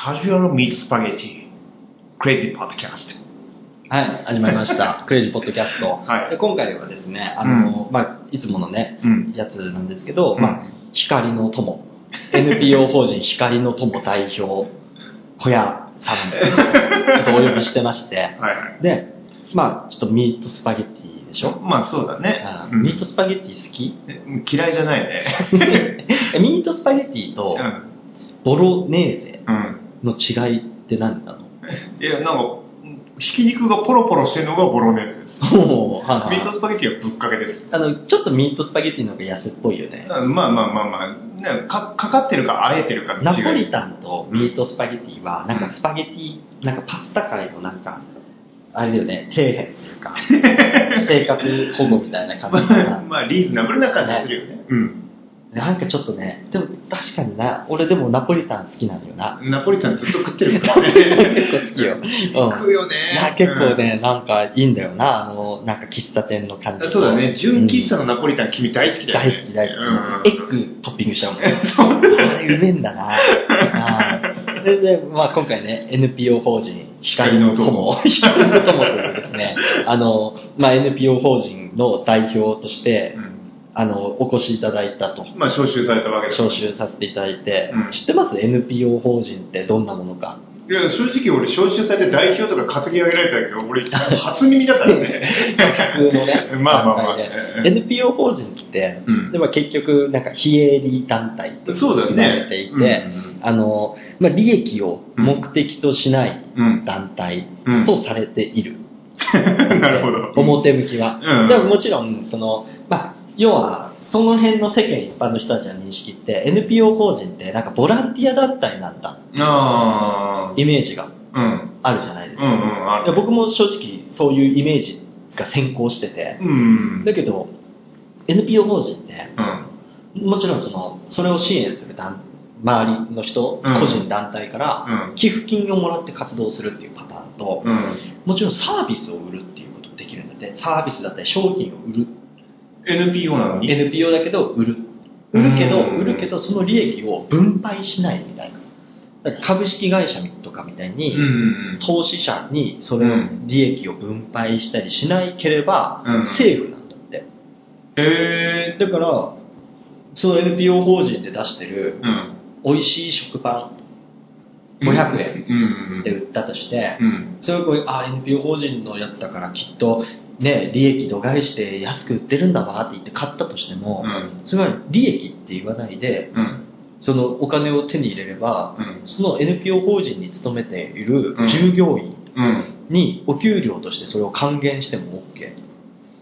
カジュアルミートスパゲティ、クレイジーポッドキャスト。はい、始まりました。クレイジーポッドキャスト。はいで今回はですね、あの、まあ、いつものね、うん。やつなんですけど、うんまあ、光の友。NPO 法人光の友代表、小屋さん、ちょっとお呼びしてまして、はいはい。で、まあ、ちょっとミートスパゲティでしょ、まあそうだねミートスパゲティ好き？嫌いじゃないね。えミートスパゲティとうん。ボロネーゼうん。の違いって何なの？いや、なんか、ひき肉がポロポロしてるのがボロネーゼです。おーはいはいミートスパゲティはぶっかけです。あの、ちょっとミートスパゲティの方が安っぽいよね。うんまあまあまあまあ、ねかかかってるかあえてるかの違い。ナポリタンとミートスパゲティは、なんかスパゲティ、なんかパスタ界のなんか、あれだよね、底辺っていうか、生活保護みたいな感じ。まあリーズナブルな感じするよね。うん。なんかちょっとね、でも確かにな、俺でもナポリタン好きなのよな。ナポリタンずっと食ってるからね。結構好きよ。うん。食うよねいや、結構ね、なんかいいんだよな、あの、なんか喫茶店の感じと。そうだね、純喫茶うんのナポリタン君大好きだよね。大好き大好き。うんエッグトッピングしちゃうもん。あれうめえんだな。あーで、で、まあ今回ね、NPO 法人、光の友、光の友というですね、あの、まあ NPO 法人の代表として、うんあの、お越しいただいたと。まあ招集されたわけだ招集させていただいて、うん知ってます ?NPO 法人ってどんなものか。いや、正直俺招集されて代表とか担ぎ上げられたけど、俺 初耳だからね。架空のね、まあまあまあ NPO 法人って、うんでまあ結局、なんか非営利団体とそうだよ言われね。ていて、うんあの、まあ、利益を目的としないうん。団体うんとされている。なるほど。表向きは。うんでももちろん、その、まあ、要は、その辺の世間一般の人たちの認識って、NPO 法人ってなんかボランティア団体なんだ、あイメージがあ。るじゃないですか。うんうん、ある。いや僕も正直そういうイメージが先行してて、うん。だけど、NPO 法人って、うん。もちろんその、それを支援する団周りの人、うん個人団体から、うん。寄付金をもらって活動するっていうパターンと、うん。もちろんサービスを売るっていうことができるんだって、サービスだったり商品を売る。NPO なのに？NPO だけど売る。売るけど、うん売るけど、その利益を分配しないみたいな。株式会社とかみたいに、うん。投資者にその利益を分配したりしないければ、うん政府なんだって。へえ。だから、その NPO 法人で出してるうん。美味しい食パン500円うん。で売ったとして、うん。それをこうあ NPO 法人のやつだからきっとね利益度外して安く売ってるんだわって言って買ったとしても、うん。それは利益って言わないでうん。そのお金を手に入れればうん。その NPO 法人に勤めているうん従業員うん。にお給料としてそれを還元しても OK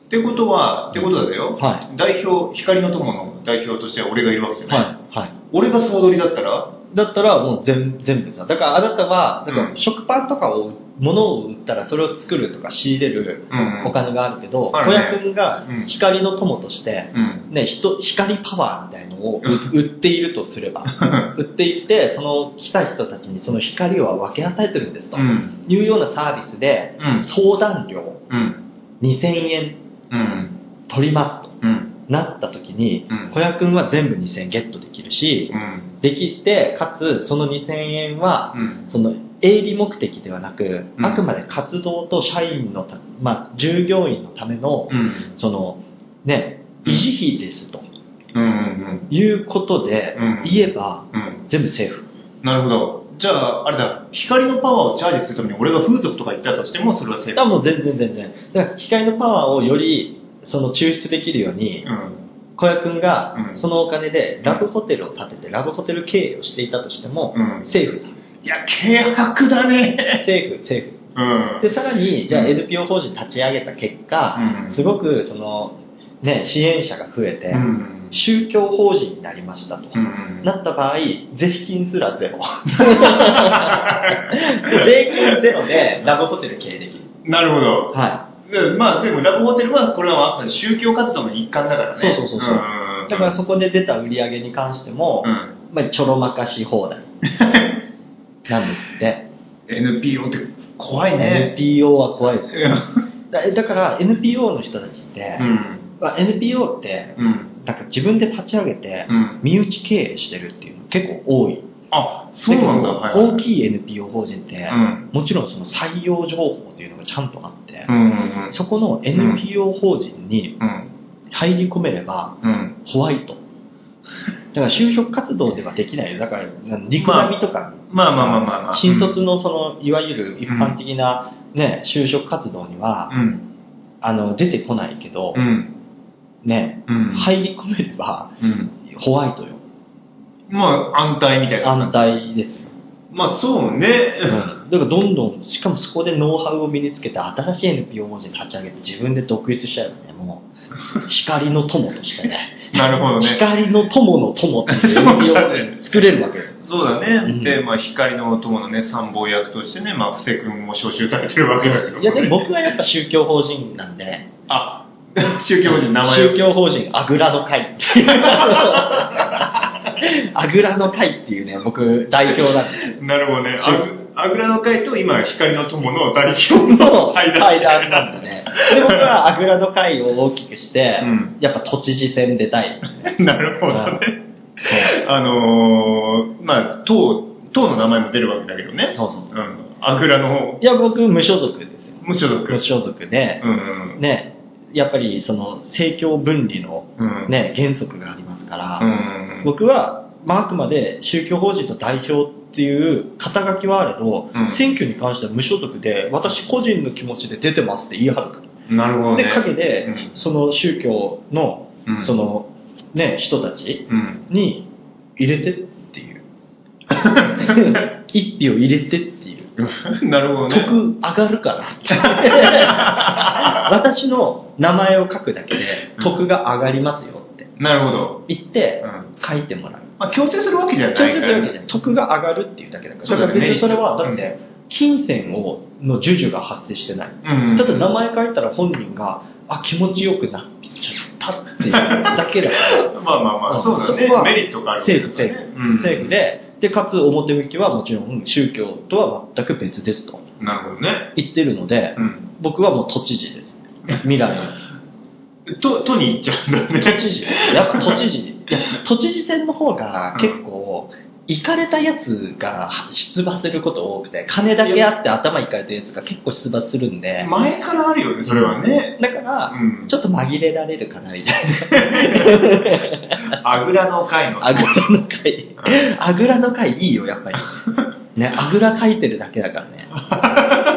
ってことは、ってことだよ。は代表、光の友の代表としては俺がいるわけじゃいない。はいはい俺が総取りだったら、だったらもう全全部さだからあなたはだからうん食パンとかを物を売ったらそれを作るとか仕入れるうんお金があるけど小屋君がうん光の友としてうん。ね、人光パワーみたいのをうん売っているとすれば、売っていて、その来た人たちにその光を分け与えてるんですとうん。いうようなサービスで、うん相談料うん。2000円うん。取りますとうん。なった時にうん、小屋くんは全部2000円ゲットできるし、うん。できて、かつその2000円は、うん。その営利目的ではなく、うんあくまで活動と社員のた、まあ、従業員のための、うん。その、ね、維持費ですと。いうことでうん言えば、うん。全部セーフ。なるほど。じゃあ、あれだ、光のパワーをチャージするために俺が風俗とか行ったとしても、それはセーフ。あもう全然全然。だから機械のパワーをよりその抽出できるように、うん。小屋くんがうんそのお金でラブホテルを建ててラブホテル経営をしていたとしても、うんセーフさ。いや、軽薄だね。セーフ、セーフ。うん。で、さらに、じゃあうん NPO 法人立ち上げた結果、うんすごくその、ね、支援者が増えて、うん。宗教法人になりましたと。うん。なった場合、税金すらゼロ。税金ゼロでラブホテル経営できる。なるほど。はでまあ、でもラブホテルは、これは宗教活動の一環だからね。そうそうそうそうんい。だからそこで出た売り上げに関しても、うん。まあ、ちょろまかし放題 なんですって。NPO って怖いね。NPO は怖いですよ。うん。だだから NPO の人たちって、まあ、NPO って、うん。なんか自分で立ち上げて、うん。身内経営してるっていうの結構多い。あ、そうなんだ。けどはいはい大きい NPO 法人って、うん。もちろんその採用情報っていうのがちゃんとあって、うんうんうん。そこの NPO 法人にうん。入り込めればうん。ホワイト。だから就職活動ではできないよ。だから、リクラミとか、まあまあまあまあまあ。新卒のその、いわゆる一般的なね、就職活動には、うん。あの、出てこないけどう、ん。ね、うん。入り込めればうん。ホワイトよ。まあ、安泰みたいな。安泰ですよ。まあ、そうね。うん。だからどんどん、しかもそこでノウハウを身につけて、新しい NPO 法人立ち上げて自分で独立しちゃえばね、もう、光の友としてね、なるほどね。光の友の友っていう NPO 法人作れるわけよ。そうだね。うんで、まあ、光の友のね、参謀役としてね、まあ、布施君も招集されてるわけだけど。いや、でも僕はやっぱ宗教法人なんで、あ、宗教法人名前を宗教法人あぐらの会っていう。あぐらの会っていうね、僕代表なんで。なるほどね。あぐらの会と今、光の友の代表の。対談なんでね。で、僕はあぐらの会を大きくして、うんやっぱ都知事選出たい。なるほどね。あのー、まあ、党、党の名前も出るわけだけどね。そうそうそう。うん。あぐらのいや、僕無所属ですよ。無所属。無所属でう、んうん。ね、やっぱりその政教分離のうん。ね、原則がありますから、うん。僕は、まあ、あくまで宗教法人の代表っていう肩書きはあれど、うん選挙に関しては無所属で、私個人の気持ちで出てますって言い張るから。なるほどね。で、陰で、うんその宗教の、うんその、ね、人たちうん。に入れてっていう。一票入れてっていう。なるほどね。得上がるから。私の名前を書くだけで得が上がりますよなるほど。言ってうん。書いてもらう。まあ、強制するわけじゃない強制するわけじゃない。得が上がるっていうだけだから。そうだから別にそれは、だっうて、金銭を、の授受が発生してない。うん。ただ名前書いたら本人が、あ、気持ちよくなっちゃったっていう だけだから。まあまあまあ、そうだねそこは。メリットがある。政府、政府。うん政府。で、で、かつ表向きはもちろん宗教とは全く別ですとなるほどね。言ってるので、うん。僕はもう都知事です。未来の。と、都に行っちゃうんだね。都知事。やっぱ都知事。いや、都知事選の方が結構、行かれたやつが出馬すること多くて、金だけあって頭行かれたやつが結構出馬するんで、前からあるよね、それはね。だから、うんちょっと紛れられるかなみたいな。あぐらの会の。あぐらの会。あぐらの会いいよ、やっぱり。ね、あぐら書いてるだけだからね。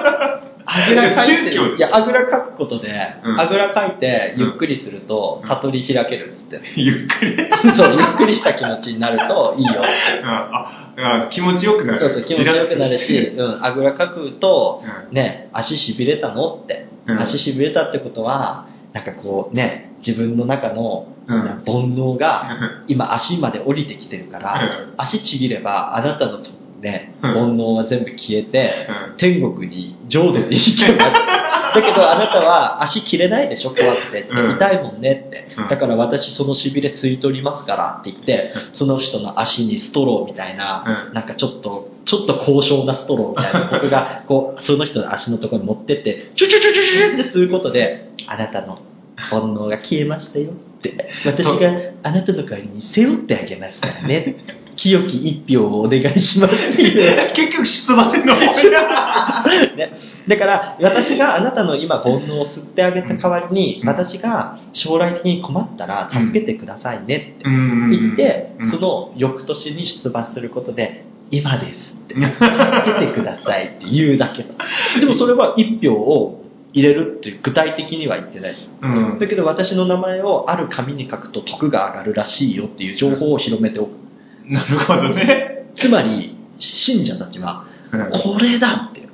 あぐら書いて。いや、あぐら書くことで、うんあぐら書いてゆっくりすると、うん悟り開けるっつって。ゆっくり。そう、ゆっくりした気持ちになるといいよ。あ、あ気持ちよくなる。そうそう、気持ちよくなるし、うん、あぐらかくと、うね、足しびれたのって、うん足しびれたってことは、なんかこうね、自分の中のうん煩悩が今足まで降りてきてるから、うん足ちぎればあなたのね、うん煩悩は全部消えて、うん天国に浄土に行けます。だけどあなたは足切れないでしょ、怖くてって。うん痛いもんねってうん。だから私そのしびれ吸い取りますからって言って、その人の足にストローみたいな、うんなんかちょっと、ちょっと高尚なストローみたいな、僕がこう、その人の足のところに持ってって、チュチュチュチュチュって吸うことで、あなたの煩悩が消えましたよって、私があなたの代わりに背負ってあげますからね。清き一票をお願いしますっていう。結局出馬せんの。方 ね、だから、私があなたの今煩悩を吸ってあげた代わりに、うん。私が将来的に困ったら助けてくださいねってうん。言って、うん。その翌年に出馬することで、今ですって、助けてくださいって言うだけ。さ。でもそれは一票を入れるって具体的には言ってない。うん。だけど私の名前をある紙に書くと得が上がるらしいよっていう情報を広めておく。なるほどね。つまり、信者たちは、うんこれだって、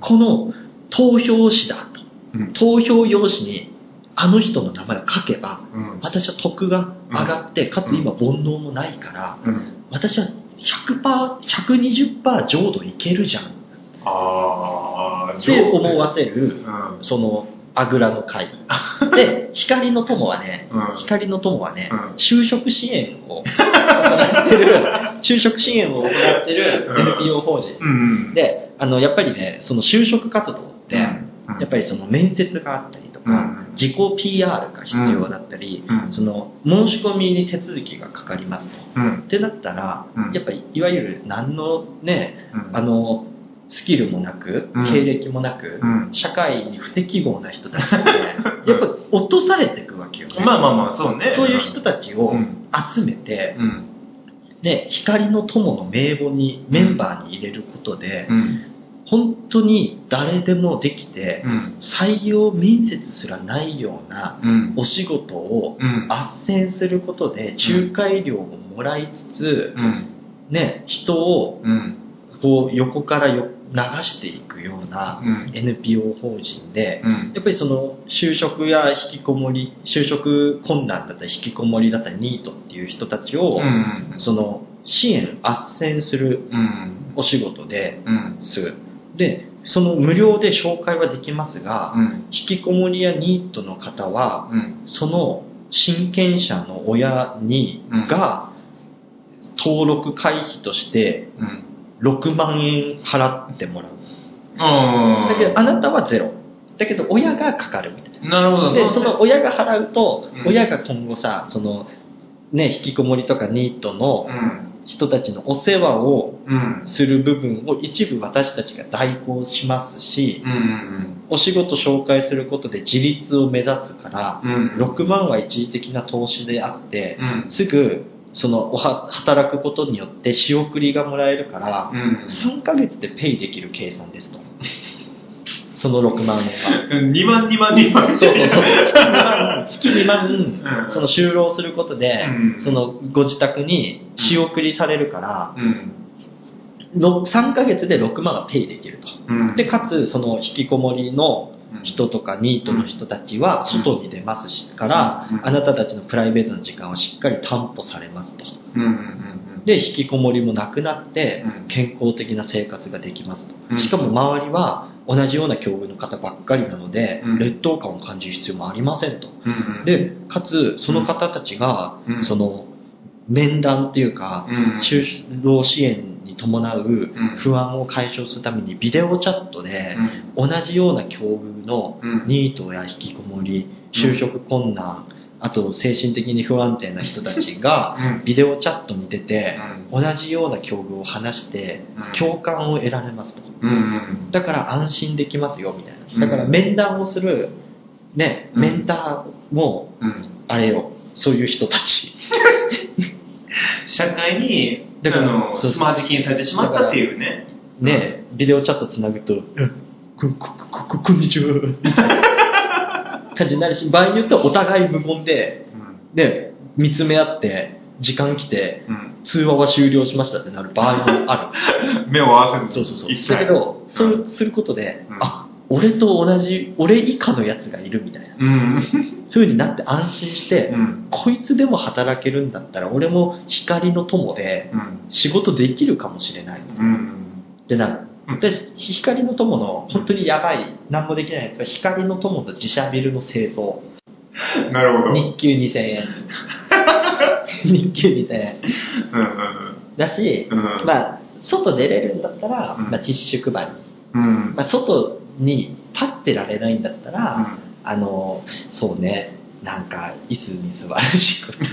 この投票紙だと。うん。投票用紙にあの人の名前を書けば、うん。私は得が上がって、かつ今煩悩もないから、うん。私は100%、120%浄土いけるじゃん。って思わせる、うん。その、あぐらの会。で、光の友はね、うん。光の友はね、うん。就職支援を行ってる、就職支援を行ってるうん。NPO 法人。うん。で、あの、やっぱりね、その就職活動って、うん。うん。やっぱりその面接があったりとか、うん。自己 PR が必要だったり、うん。その申し込みに手続きがかかりますと。うん。ってなったら、うん。やっぱりいわゆる何のね、うん。あの、スキルもなくうん、経歴もなく、うん社会に不適合な人たちって、やっぱ落とされていくわけよね。まあまあまあ、そうね。そういう人たちをうん集めて、うん。ね、光の友の名簿に、メンバーに入れることで、うん。本当に誰でもできて、うん。採用面接すらないようなうん。お仕事をうん。斡旋することで仲介料をもらいつつ、うん。ね、人をうん。こう横からよ流していくようなうん NPO 法人で、うん。やっぱりその就職や引きこもり、就職困難だったり引きこもりだったりニートっていう人たちを、うん。その支援、斡旋するうん。お仕事でうん。する。で、その無料で紹介はできますが、うん。引きこもりやニートの方は、うん。その親権者の親に、うんが登録会費としてうん。6万円払ってもらう。あだけどあなたはゼロ。だけど親がかかるみたいなるほど。な。で、その親が払うと、うん親が今後さ、その、ね、引きこもりとかニートのうん。人たちのお世話をうん。する部分を一部私たちが代行しますし、うん。お仕事紹介することで自立を目指すから、うん。6万は一時的な投資であって、うん。すぐそのおは働くことによって仕送りがもらえるから、うん。3ヶ月でペイできる計算ですと。その6万円は。2万、2万、2万。そうそうそう。月2万、うんその就労することで、うんそのご自宅に仕送りされるから、うん。の3ヶ月で6万はペイできると。うん。で、かつ、その引きこもりのうん人とかニートの人たちは外に出ますしから、うんあなたたちのプライベートの時間はしっかり担保されますと。で、引きこもりもなくなってうん、健康的な生活ができますうんと。しかも周りは同じような境遇の方ばっかりなのでうん、劣等感を感じる必要もありませんと。うん。で、かつ、その方たちがうん、その、面談っていうか、うん。就労支援に伴ううん不安を解消するためにビデオチャットで同じような境遇のうん。ニートや引きこもり、就職困難、あと精神的に不安定な人たちがうん。ビデオチャットに出てう同じような境遇を話してうん共感を得られますと。うん。だから安心できますよみたいうんな。だから面談をする、ね、うんメンターも、うん。あれよ、そういう人たち。社会に、あだからの、そうそうスマージ禁されてしまったっていうね。ね、ビデオチャットつなぐと、えこ、こ、こ、こ、こんにちは、みたいな感じになるし、場合によってはお互い無言で、うん。で、見つめ合って、時間来て、うん。通話は終了しましたってなる場合もあ 目を合わせる。ず。そうそうそう。だけど、そうすることで、うんあ、俺と同じ、俺以下のやつがいるみたいなうん。風になって安心して、うん。こいつでも働けるんだったら、俺も光の友でうん。仕事できるかもしれないうん。ってなる。うんで、光の友の本当にやばい、何もできないやつは、光の友と自社ビルの清掃。なるほど。日給2000円。日給2000円。うん。だし、うん。うん。まあ、外出れるんだったら、うんまあ、ティッシュ配り。うん。まあ、外に立ってられないんだったら、あの、そうね、なんか、椅子に座る仕事。椅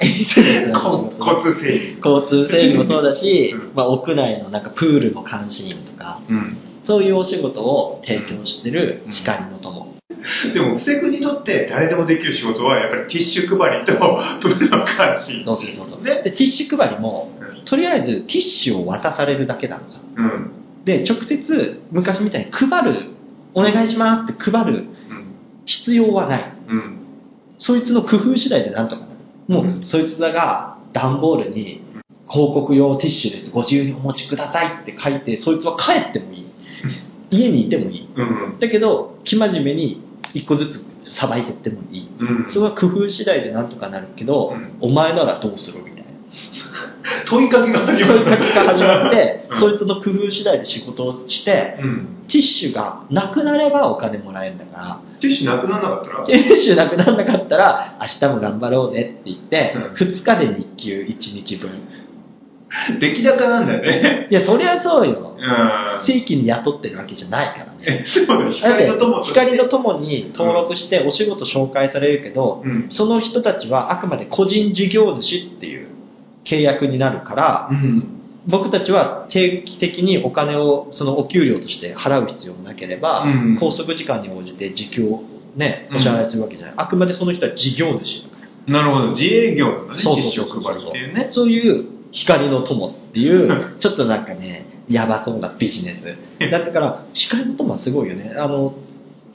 子に座る仕こ事。交通整理。交通整理もそうだしうん、まあ、屋内のなんかプールの監視員とか、うん。そういうお仕事を提供してる光の友。でも、布施君にとって誰でもできる仕事は、やっぱりティッシュ配りとプールの監視。そうそうそうそう。ね。で、ティッシュ配りも、うんとりあえずティッシュを渡されるだけなんですよ。うん。で、直接昔みたいに配る、お願いしますって配るうん。必要はない。うん。そいつの工夫次第でなんとかなる。もう、うんそいつらが段ボールに、広告用ティッシュです。ご自由にお持ちくださいって書いて、そいつは帰ってもいい。家にいてもいい。うん。だけど、生真面目に一個ずつさばいてってもいい。うん。それは工夫次第でなんとかなるけど、うんお前ならどうするみたいな。問いかけが始まる。問いかけが始まって、うんそいつの工夫次第で仕事をして、うん。ティッシュがなくなればお金もらえるんだから、ティッシュなくならなかったら？ティッシュなくならなかったら、明日も頑張ろうねって言って、うん2日で日給1日分。出来高なんだよね。いや、そりゃそうよ。うん。正規に雇ってるわけじゃないからね。え、そう光ての友として光の友に登録してお仕事紹介されるけど、うん。その人たちはあくまで個人事業主っていう契約になるから、うん。僕たちは定期的にお金をそのお給料として払う必要もなければ、うん拘束時間に応じて時給をね、うんお支払いするわけじゃない。あくまでその人は事業主だから。なるほど。自営業だね。そういうね。そういう光の友っていう、ちょっとなんかね、やばそうなビジネス。だから、光の友はすごいよね。あの、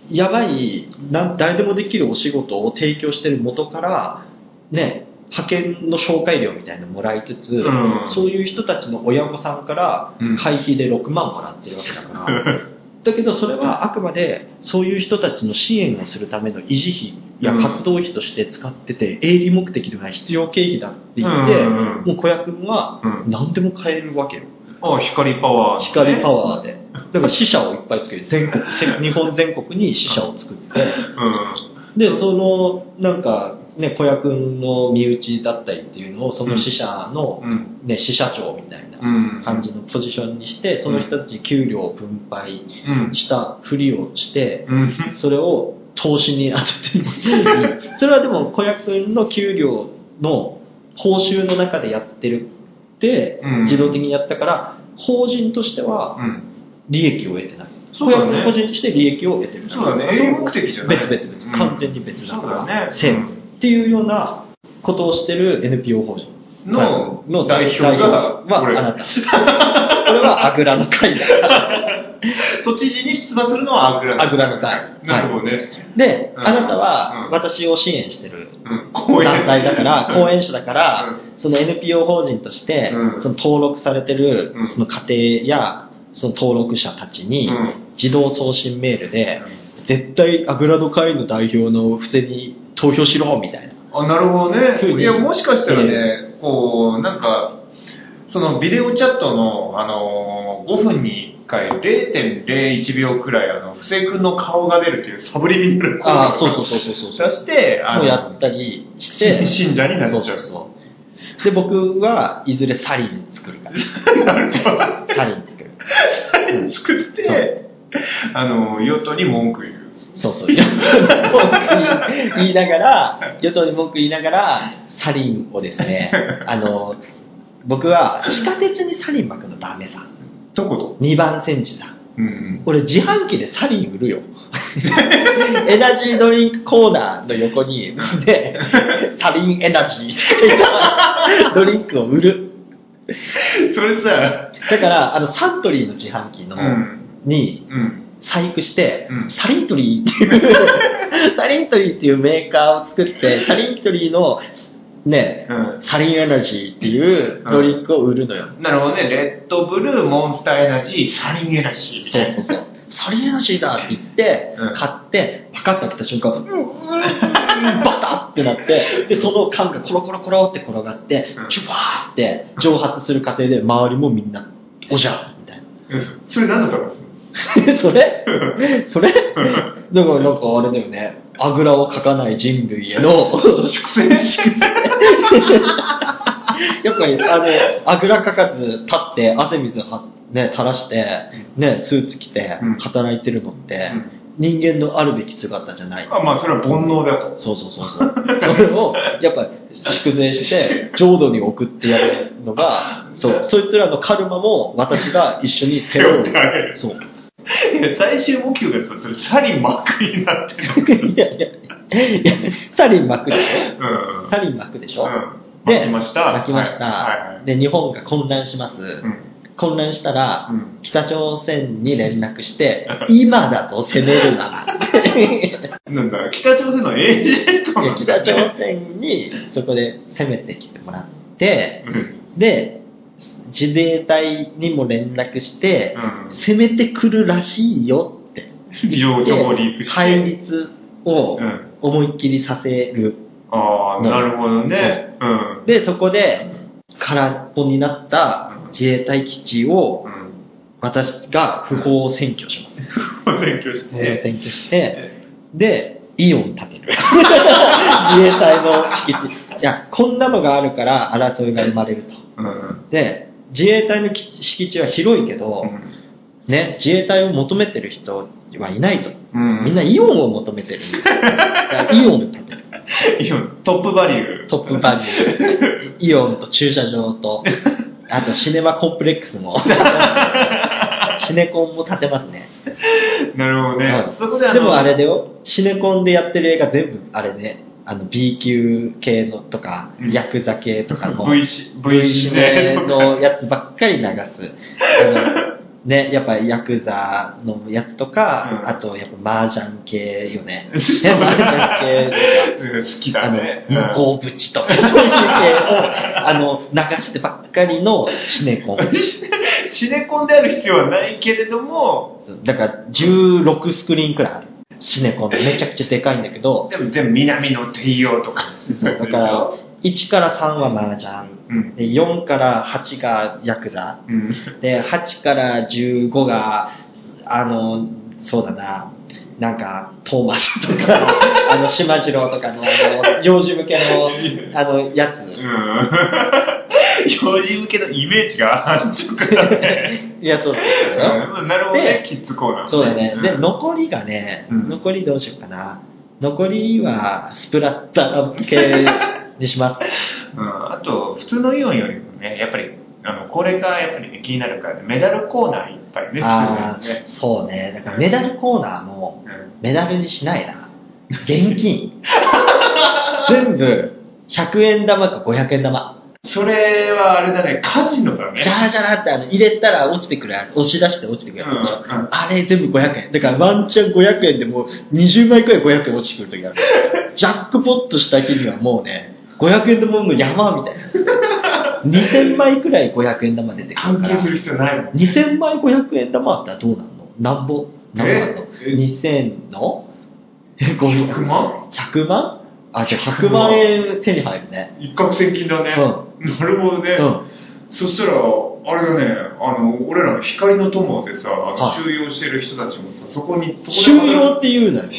やばい、なん誰でもできるお仕事を提供してる元から、ね、派遣の紹介料みたいなのもらいつつ、うん。そういう人たちの親御さんからうん。会費で6万もらってるわけだから、だけどそれはあくまでそういう人たちの支援をするための維持費や活動費として使ってて、営利目的では必要経費だって言って、うんうんうん。もう小屋君はうん。何でも買えるわけよ。あ、光パワー。光パワーで。だから死者をいっぱい作る。全国、せ日本全国に死者を作って、うで、その、なんか、ね、小屋君の身内だったりっていうのを、その死者の。ね、死者長みたいなうん。感じのポジションにして、その人たちに給料を分配うん。したふりをして、うん。それを投資に当てて。それはでも小屋君の給料の報酬の中でやってるってうん、自動的にやったから、法人としてはうん。利益を得てない。そうだね個人として利益を得てる。そうだね。営利目的じゃない？別々々、うん完全に別だから、そうだね。っていうようなことをしてる NPO 法人。うんのの代表がは俺あなた。これはあぐらの会だ。都知事に出馬するのはアグラあぐらの会。なるほはどね。い。で、うん。あなたはうん。私を支援してる団体だから、講演者だから、うその NPO 法人として、うん。その登録されてるうん。その家庭や、その登録者たちにうん、自動送信メールで、絶対あぐらの会の代表の布施に投票しろみたいな。あ、なるほどね。いや、もしかしたらね、こう、なんか、そのビデオチャットの、あのー、5分に1回0.01秒くらい、あの、布施君の顔が出るっていうサブリミナルああ、そうそうそうそうそう。出して、あの、をやったりして、信者になっちゃう。そうそうそう。で、僕はいずれサリン作るから。サリン作る。作って、あの、与党に文句言う。そうそう。与党に文句言いながら、与党に文句言いながら、サリンをですね、あの、僕は地下鉄にサリン巻くのダメさ。どこと？2番センチだ。うん。俺自販機でサリン売るよ。エナジードリンクコーナーの横に、で、サリンエナジーってドリンクを売る。それさ、だから、あの、サントリーの自販機の、うん。にうん。細工して、うんサリントリーっていう、サリントリーっていうメーカーを作って、サリントリーの、ね、うん。サリンエナジーっていうドリンクを売るのよ。なるほどね。レッドブルー、モンスターエナジー、サリンエナジーみたいうな。そそうそう。サリンエナジーだって言って、うん買って、パカッと開けた瞬間、うーバタってなって、で、その缶がコロコロコロって転がってうん、ジュワーって蒸発する過程で周りもみんな、おじゃんみたいな。うんそれ何だったんです それ？それ？だからなんかあれだよね。あぐらをかかない人類への、粛清？やっぱりあの、あぐらかかず立って汗水は、ね、垂らして、ね、スーツ着てうん働いてるのって、うん人間のあるべき姿じゃない。あ、まあ、それは煩悩だと。そうそうそうそう。それを、やっぱ、粛清して、浄土に送ってやるのが、そう、そいつらのカルマも私が一緒に背負う。そう。最終目標がそれサリン真っ赤になってる。いやいや、いや、サリン巻くでしうん。ょサリン巻くでしょ、うん。で巻きました。巻きました、はい。で、日本が混乱します。うん。混乱したら、うん。北朝鮮に連絡して、今だぞ、攻めるなら。なんだ、北朝鮮のエージェントなんだ北朝鮮にそこで攻めてきてもらって、うん。で、自衛隊にも連絡して、うん攻めてくるらしいよって。情情報リークして。対立をうん。思いっきりさせる。ああ、なるほどね。うん。で、そこで空っぽになった自衛隊基地をうん。私が不法占拠します。選挙し不法て。占拠して、で、イオン建てる。自衛隊の敷地。いや、こんなのがあるから争いが生まれると。うん。で、自衛隊のき敷地は広いけど、ね、自衛隊を求めてる人はいないと。うん。みんなイオンを求めてる。イオン建てる。イオントップバリュー。トップバリュー。イオンと駐車場と、あとシネマコンプレックスも。シネコンも建てますね。なるほどね。はいそこであのでもあれだよ、シネコンでやってる映画全部あれね、あの B 級系のとか、うんヤクザ系とかの V シネとかのやつばっかり流す。ね、やっぱヤクザのやつとか、うんあとやっぱ麻雀系よね。麻雀系うん好きだね。、向こう淵とか、そういう系を、あの、流してばっかりのシネコン。シネコンである必要はないけれども、だから16スクリーンくらいある。シネコンでめちゃくちゃでかいんだけど、でも全部南の帝王とか。そうだから、1から3は麻雀。うん。で、4から8がヤクザ。うん。で、8から15が、あの、そうだな、なんか、トーマスとか、あの、島次郎とかの、あの、幼児向けの、あの、やつ。うん。幼児向けのイメージがあるちょっとね。いや、そうですよ。うんなるほどねで、キッズコーナー。そうだね。で、ん残りがね、うん残りどうしようかな。残りは、スプラッター系にします。うん、あと、普通のイオンよりもね、やっぱり、あの、これがやっぱり、ね、気になるから、メダルコーナーいっぱいね、ああ、ねそうね。だからメダルコーナーも、うんメダルにしないな。現金。全部、100円玉か500円玉。それはあれだね、カジノだね。ジャラジャラってあの入れたら落ちてくるやつ、押し出して落ちてくるやつ。うんうんあれ全部500円。だからワンチャン500円でもう20枚くらい500円落ちてくるときある。ジャックポットした日にはもうね、500円玉の山みたいな。2000枚くらい500円玉出てくるから関係す。る必要ないもん。2000枚500円玉あったらどうなんの？なんぼ？なんぼなの？ええ ?2000 の？え100万 ?100 万？あ、じゃあ100万円手に入るね。一攫千金だね。なるほどね。うん。そしたら、あれだね、あの、俺らの光の友でさ、あのはい収容してる人たちもさ、そこに、そこで収容って言うのよ。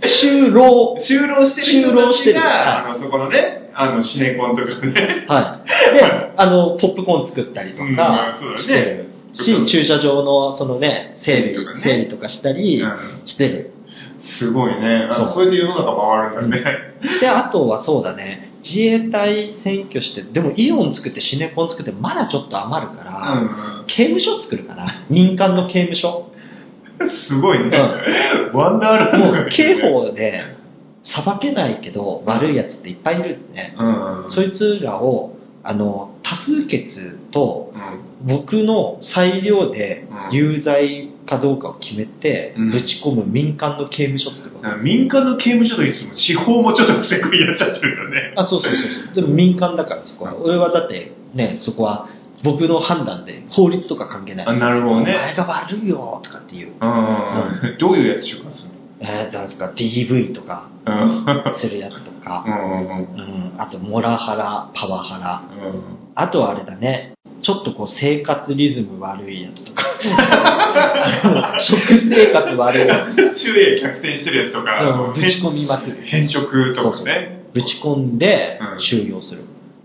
就労。就労してる人たちが、はあの、そこのね、あの、シネコンとかね、はい。で、あの、ポップコーン作ったりとうんかそうだねしてるし、駐車場の、そのね、整備、とかね整備とかしたりうんしてる。すごいね。あそうそれで世の中回るんだね。で、あとはそうだね、自衛隊選挙して、でもイオン作ってシネコン作ってまだちょっと余るから、うん刑務所作るかな民間の刑務所。うん。すごいね。ワンダーランドがもう刑法で裁けないけど悪いやつっていっぱいいるんでね。うんうん。そいつらを、あの、多数決とうん僕の裁量でうん有罪かどうかを決めて、うんぶち込む民間の刑務所作ること。民間の刑務所といつも司法もちょっと不正にやっちゃってるよね。あ、そうそうそうそう。でも民間だからそこは。俺はだってね、そこは僕の判断で法律とか関係ない。あなるほどねお前が悪いよとかっていう。うん。どういうやつ週刊するえー、だから DV とかのするやつとか、うんうんうんうん、あとモラハラ、パワハラ。うん。あとはあれだね、ちょっとこう生活リズム悪いやつとか。食生活悪いや昼夜逆転してるやつとつ。か、うん、ぶち込みまくる。変色とかね。ぶち込んでうん収容する。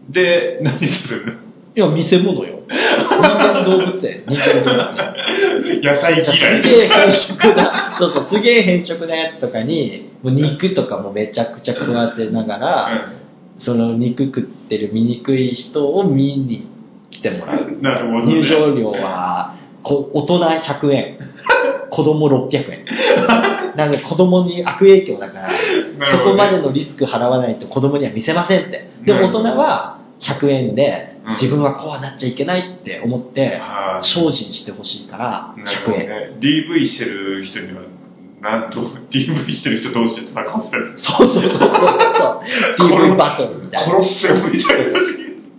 で、何するの？いや、見せ物よ。人間動物園。人間動物園。野菜嫌すい。げえ変色な、そうそう、すげえ変色なやつとかに、もう肉とかもめちゃくちゃ食わせながら、その肉食ってる醜い人を見に来てもらう。うんなるほど、ね。入場料は、こ大人100円、子供600円。なので子供に悪影響だから、そこまでのリスク払わないと子供には見せませんって。でも大人は100円でうん自分はこうはなっちゃいけないって思って、精進してほしいからなるほど100円。ね。DV してる人には、なんと、DV してる人同士で戦わせる。そうそうそうそうそう。DV バトルみたいな。殺せよみたいな。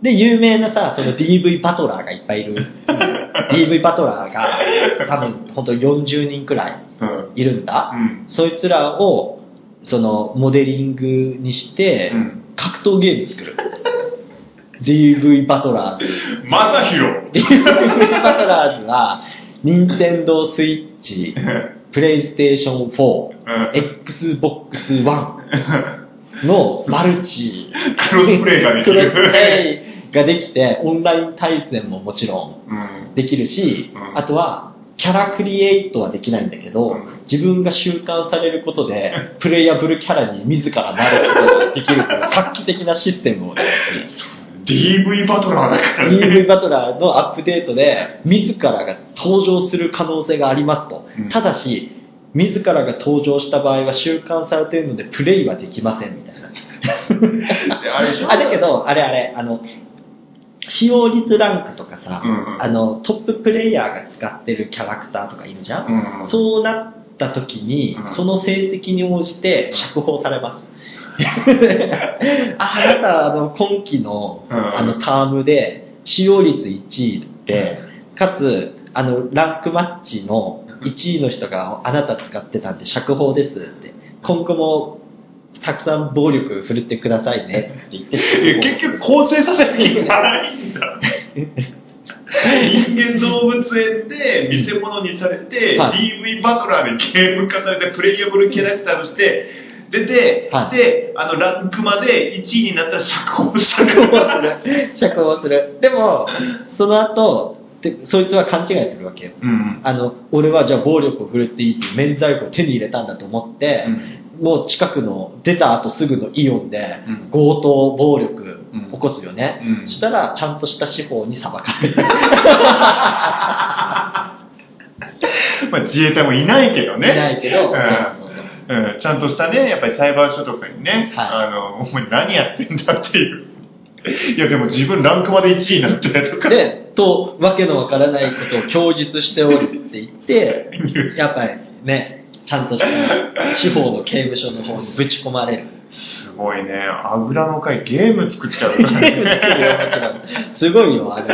で、有名なさ、その DV バトラーがいっぱいいる。DV バトラーが多分本当40人くらいうん。いるんだ。うん。そいつらを、その、モデリングにして、うん。格闘ゲーム作る。DV バトラーズ。まさひろ。DV バトラーズは、任天堂スイッチ、プレイステーション4、うん Xbox One、のマルチ、クロスプレイができクロスプる。レイができて、オンライン対戦ももちろんうん。できるし、うんあとは、キャラクリエイトはできないんだけど、うん自分が習慣されることで、プレイヤブルキャラに自らなることができるという画期的なシステムをですね、DV バトラーだからね。DV バトラーのアップデートで、自らが登場する可能性がありますと。うんただし、自らが登場した場合は習慣されているので、プレイはできませんみたいな。であれあ、だけど、あれあれ、あの、使用率ランクとかさ、うんうんあの、トッププレイヤーが使ってるキャラクターとかいるじゃん、うん。そうなった時に、うんその成績に応じて釈放されます。ああなた、あの、今期の、うん。あの、タームで、使用率1位で、かつ、あの、ランクマッチの1位の人があなた使ってたんで釈放ですって。今後も、たくさん暴力振るってくださいねって言って結局構成させなきゃいけないんだ。人間動物園で見せ物にされて、はい。DV バトラーでゲーム化されてプレイヤブルキャラクターとして出て、はいで、あのランクまで1位になったら釈放した釈放する。釈放する。でも、その後、でそいつは勘違いするわけよ。うん。あの、俺はじゃあ暴力を振るっていいって免罪符を手に入れたんだと思って、もう近くの、出た後すぐのイオンでうん強盗暴力うん起こすよね。うんそしたら、ちゃんとした司法に裁かれる。まあ、自衛隊もいないけどね。いないけど、そうそう。うん、ちゃんとしたね、やっぱり裁判所とかにね、はいあの、お前何やってんだっていう。いや、でも自分ランクまで1位になってとか。で、と、わけのわからないことを供述しておるって言って、やっぱりね、ちゃんとした司法の刑務所の方にぶち込まれる。すごいね、あぐらの会ゲーム作っちゃうから ゲームね。作るよ、もちろん。すごいよ、あの、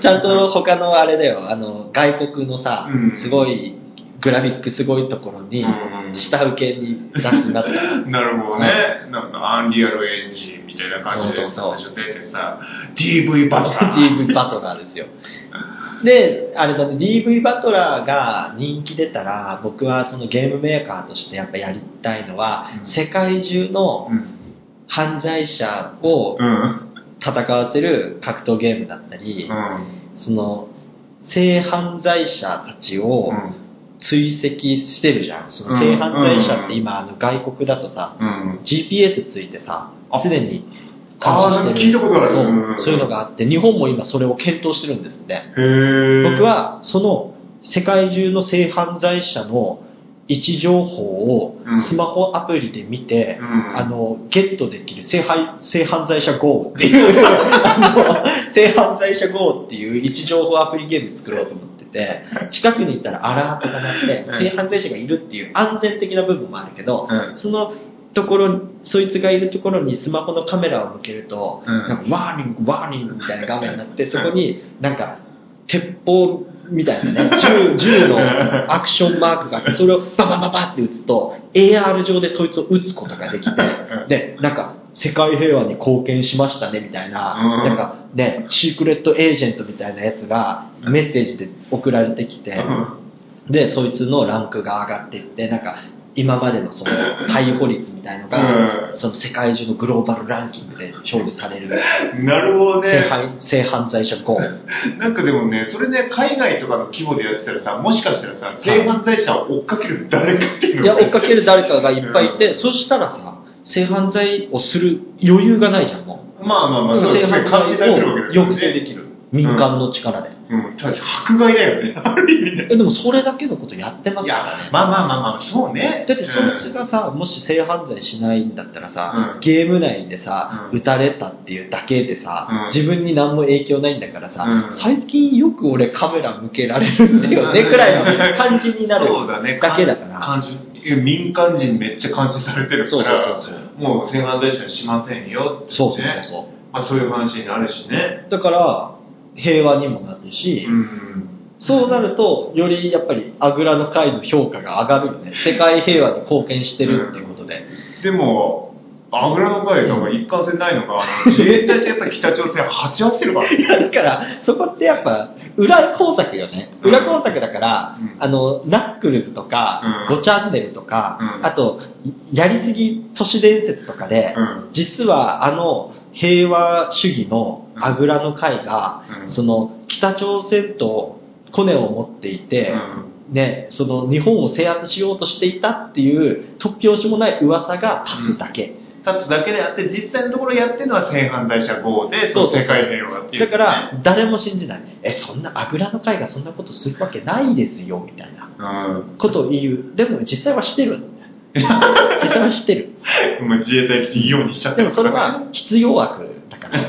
ちゃんと他のあれだよ、あの、外国のさうん、すごい、グラフィックすごいところにう、ん下請けに出しますから。なるほどね。なんか、アンリアルエンジンみたいな感じで最初出てさ、DV バトラー。DV バトラーですよ。で、あれだね、DV バトラーが人気出たら、僕はそのゲームメーカーとしてやっぱやりたいのは、うん世界中のうん。犯罪者をうん。戦わせる格闘ゲームだったり、うん。その、性犯罪者たちを追跡してるじゃん。その性犯罪者って今、あの外国だとさ、うん。GPS ついてさあ、常にあーなんか聞いたことある。そう。うん。そういうのがあって、日本も今それを検討してるんですって。僕、はその世界中の性犯罪者の位置情報をうん。スマホアプリで見て、うん。あの、ゲットできる性犯性犯罪者 GO っていう、性犯罪者 GO っていう位置情報アプリゲーム作ろうと思ってて、近くに行ったらアラートが鳴ってう、ん性犯罪者がいるっていう安全的な部分もあるけど、うんそのところ、そいつがいるところにスマホのカメラを向けると、うんなんかワーニング、ワーニングみたいな画面になって、そこになんか鉄砲みたいなね、銃、銃のアクションマークがあって、それをババババって撃つと、AR 上でそいつを撃つことができて、で、なんか、世界平和に貢献しましたねみたいな、うんなんかね、シークレットエージェントみたいなやつがメッセージで送られてきて、で、そいつのランクが上がっていって、なんか、今までのその逮捕率みたいのが、うんその世界中のグローバルランキングで表示される、なるほど性ね。犯性犯罪者5。なんかでもね、それね、海外とかの規模でやってたらさ、もしかしたらさ、性犯罪者を追っかける誰かっていうのいや、追っかける誰か。かがいっぱいいて、うんそしたらさ、性犯罪をする余裕がないじゃん、もまあまあまあ、う。そう性犯罪を抑制できる。民間の力で。うん、確かに迫害だよね。ある意味ね。えでもそれだけのことやってまいすからねや。、まあまあまあまあ、そうね。だってそいつうん。がさ、もし性犯罪しないん。だったらさ、うん。ゲーム内でさ、うん。撃たれたっていうだけでさ、うん。自分に何も影響ないん。だからさ、うん。最近よく俺カメラ向けられるん。だよね、くらいの感じになるだけだから。監視いや民間人めっちゃ監視されてるから、そうそうそうもう性犯罪者にしませんよって、ね。そうそうそう。まあそういう話になるしね。だから、平和にもなるし、うん。そうなると、よりやっぱりあぐらの会の評価が上がるよね。世界平和に貢献してるっていうことで。でも、あぐらの会なんか一貫性ないのか、自衛隊ってやっぱり北朝鮮鉢合わせてるから。いや、だから、そこってやっぱ、裏工作よね。うん。裏工作だから、うん。あの、ナックルズとか、うん。5チャンネルとか、うん。あと、やりすぎ都市伝説とかで、うん。実はあの、平和主義のあぐらの会が、うん。その、北朝鮮とコネを持っていて、ね、その日本を制圧しようとしていたっていう突拍子もない噂が立つだけ。立つだけであって、実際のところやってるのは戦犯罪者5で、その世界平和っていう、だから、誰も信じない。え、そんな、あぐらの会がそんなことするわけないですよ、みたいなうん。ことを言う。でも実際はしてるんだよ。実際はしてる。まあ、自衛隊基ようにしちゃってでるもそれは必要悪だから。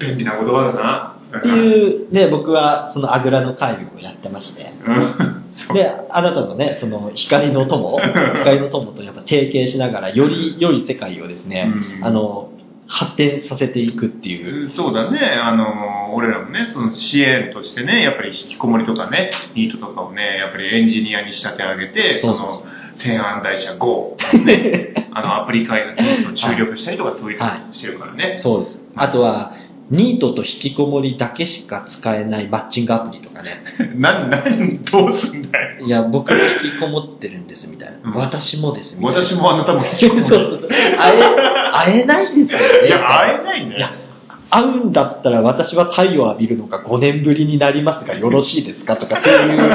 便利な言葉だな。っていう、ね、僕はそのあぐらの会をやってまして。うん。で、あなたもね、その光の友、光の友とやっぱ提携しながら、より良い世界をですね、うんあの、発展させていくっていう。そうだね、あの、俺らもね、その支援としてね、やっぱり引きこもりとかね、ニートとかをね、やっぱりエンジニアに仕立て上げて、そうそうそうの、戦犯罪者5、ね、あの、アプリ開発に注力したりとか、そういうのしてるからね。そうです。あとは、ニートと引きこもりだけしか使えないマッチングアプリとかね。な、な、どうすんだよ。いや、僕も引きこもってるんですみたいな。うん私もですみたいな。私もあなたも引きこもり そうそうそう。会え、会えないですよね。いや、会えないんだいやよ。、会うんだったら私は太陽を浴びるのが5年ぶりになりますがよろしいですかとか、そういう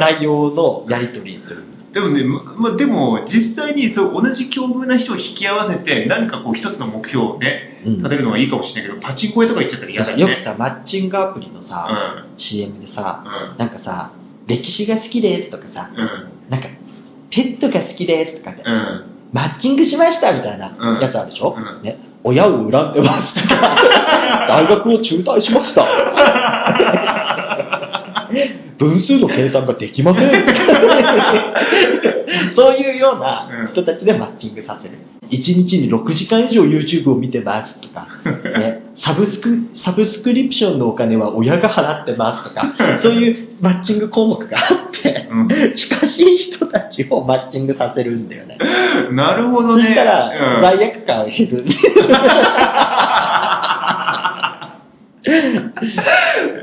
内容のやり取りする。でもね、ま、までも、実際にそう同じ境遇な人を引き合わせて、何かこう一つの目標をね、うん立てるのがいいかもしれないけど、パチンコ屋とか行っちゃったら嫌だよね。よくさ、マッチングアプリのうさ、ん。CM でさ、うん。なんかさ、歴史が好きですとかさ、うん。なんか、ペットが好きですとかで、うん。マッチングしましたみたいなうんやつあるでしょ、うんね、親を恨んでますとか、大学を中退しました。分数の計算ができません。そういうような人たちでマッチングさせる。1日に6時間以上 YouTube を見てますとか、ね、サブスク、サブスクリプションのお金は親が払ってますとか、そういうマッチング項目があって、うん近しい人たちをマッチングさせるんだよね。なるほどね。そしたら、うん罪悪感減る。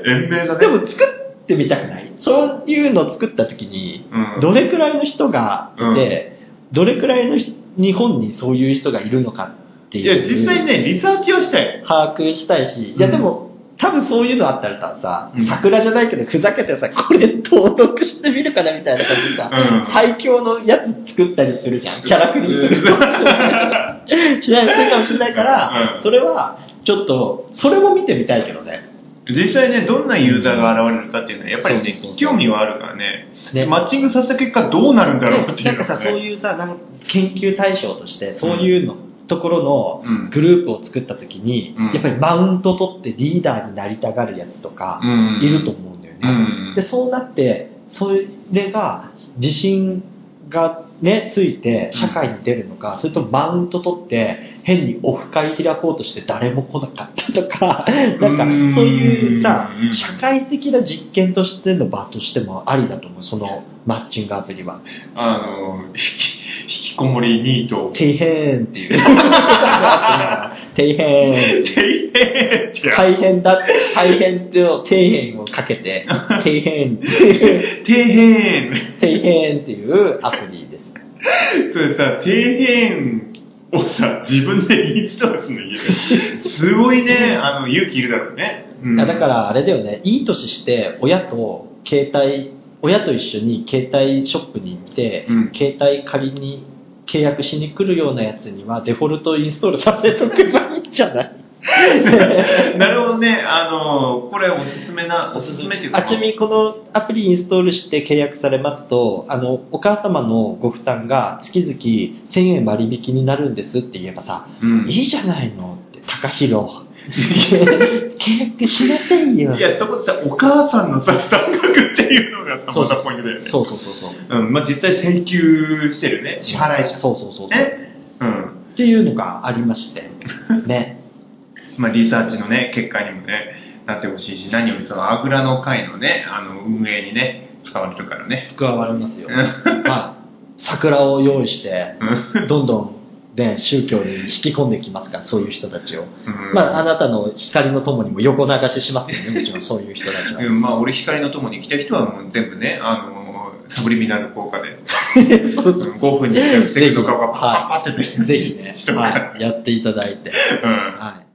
延命だね。でも作ってみたくない。そういうのを作った時に、うん。どれくらいの人がいて、どれくらいの人日本にそういう人がいるのかっていや、いう。実際ね、リサーチをしたい。把握したいし、いやうんでも、多分そういうのあったらさ、うん。桜じゃないけど、ふざけてさ、これ登録してみるかなみたいな感じでさ、うん。最強のやつ作ったりするじゃん。キャラクリー。ト しないするかもしれないから、うん。それは、ちょっと、それも見てみたいけどね。実際ね、どんなユーザーが現れるかっていうのは、やっぱりね興味はあるからね。ね。マッチングさせた結果どうなるんだろうっていう、なんかさ、そういうさ、なんか研究対象として、そういうの、ところのうん。グループを作った時に、うん。やっぱりマウント取ってリーダーになりたがるやつとか、うん。いると思うんだよね。うん。で、そうなって、それが自信がね、ついて社会に出るのか、それともマウント取って変にオフ会開こうとして誰も来なかったとか、なんかうんそういうさう、ん社会的な実験としての場としてもありだと思う、そのマッチングアプリは。あの引き引きこもりニート底辺っていう。底辺。底辺ってや大変だ、大変と底辺をかけて、底辺っていう、底辺底辺っていうアプリ。それさ、底辺をさ、自分でインストールするの家ですごいね、あの、勇気いるだろうね。うん。いやだからあれだよね、いい年して親と携帯、親と一緒に携帯ショップに行って、うん。携帯借りに契約しに来るようなやつにはデフォルトインストールさせとけばいいんじゃない？なるほどね、あの、これおすすめな、おすすめっていうか、あちなみにこのアプリインストールして契約されますと、あの、お母様のご負担が月々1000円割引になるんですって言えばさ、うん、いいじゃないのって、高弘。契約しませんよい。や、そこでさ、お母さんのさ、負担額っていうのがさ、そうまたポイントだよね。そうそうそうそう。うん、まあ実際請求してるね、支払い者。そうそうそうそう。ね。うん。っていうのがありまして、ね。まあリサーチのね、結果にもね、なってほしいし、何よりその、あぐらの会のね、あの、運営にね、使われるからね。使われますよ。まあ、桜を用意して、うんどんどん、ね、宗教に引き込んできますから、そういう人たちを。うんまあ、あなたの光の友にも横流ししますけどね、もちろんそういう人たちは。うんまあ、俺光の友に来た人はもう全部ね、あのサブリミナル効果で、そうそう5分に1回防ぐとかがパッパッパッってね、ぜひね、やっていただいて。うん。はい。